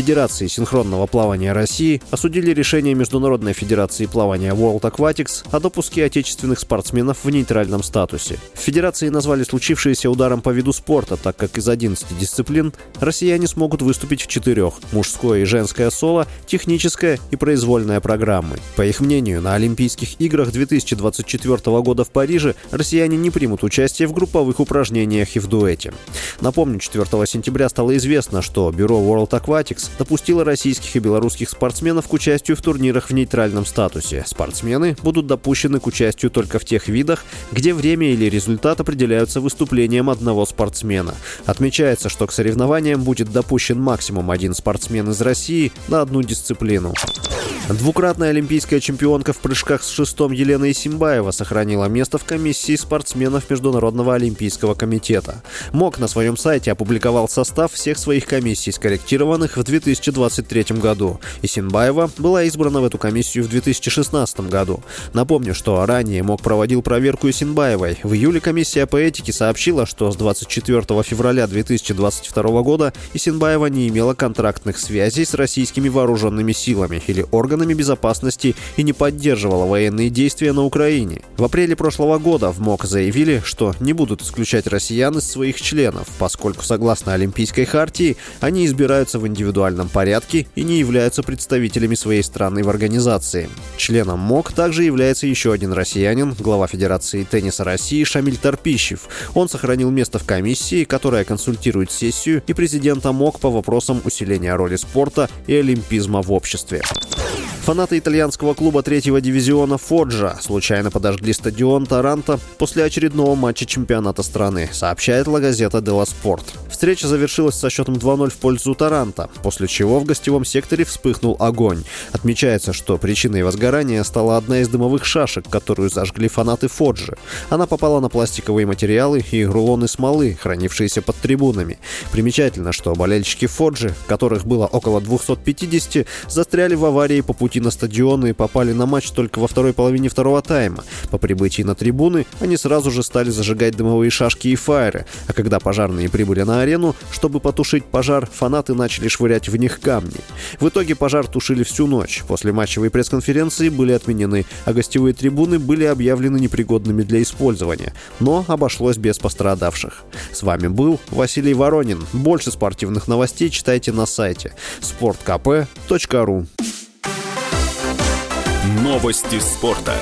Федерации синхронного плавания России осудили решение Международной Федерации плавания World Aquatics о допуске отечественных спортсменов в нейтральном статусе. Федерации назвали случившееся ударом по виду спорта, так как из 11 дисциплин россияне смогут выступить в четырех – мужское и женское соло, техническая и произвольная программы. По их мнению, на Олимпийских играх 2024 года в Париже россияне не примут участие в групповых упражнениях и в дуэте. Напомню, 4 сентября стало известно, что бюро World Aquatics допустила российских и белорусских спортсменов к участию в турнирах в нейтральном статусе. Спортсмены будут допущены к участию только в тех видах, где время или результат определяются выступлением одного спортсмена. Отмечается, что к соревнованиям будет допущен максимум один спортсмен из России на одну дисциплину. Двукратная олимпийская чемпионка в прыжках с шестом Елена Исимбаева сохранила место в комиссии спортсменов Международного олимпийского комитета. МОК на своем сайте опубликовал состав всех своих комиссий, скорректированных в 2023 году. Исимбаева была избрана в эту комиссию в 2016 году. Напомню, что ранее МОК проводил проверку Исимбаевой. В июле комиссия по этике сообщила, что с 24 февраля 2022 года Исимбаева не имела контрактных связей с российскими вооруженными силами или органами органами безопасности и не поддерживала военные действия на Украине. В апреле прошлого года в МОК заявили, что не будут исключать россиян из своих членов, поскольку, согласно Олимпийской хартии, они избираются в индивидуальном порядке и не являются представителями своей страны в организации. Членом МОК также является еще один россиянин, глава Федерации тенниса России Шамиль Торпищев. Он сохранил место в комиссии, которая консультирует сессию и президента МОК по вопросам усиления роли спорта и олимпизма в обществе. Фанаты итальянского клуба третьего дивизиона «Фоджа» случайно подожгли стадион Таранто после очередного матча чемпионата страны, сообщает La Gazzetta dello Sport. Встреча завершилась со счетом 2-0 в пользу Таранта, после чего в гостевом секторе вспыхнул огонь. Отмечается, что причиной возгорания стала одна из дымовых шашек, которую зажгли фанаты Фоджи. Она попала на пластиковые материалы и рулоны смолы, хранившиеся под трибунами. Примечательно, что болельщики Фоджи, которых было около 250, застряли в аварии по пути на стадион и попали на матч только во второй половине второго тайма. По прибытии на трибуны они сразу же стали зажигать дымовые шашки и фаеры, а когда пожарные прибыли на арену, чтобы потушить пожар, фанаты начали швырять в них камни. В итоге пожар тушили всю ночь. После матчевой пресс-конференции были отменены, а гостевые трибуны были объявлены непригодными для использования. Но обошлось без пострадавших. С вами был Василий Воронин. Больше спортивных новостей читайте на сайте sportkp.ru Новости спорта.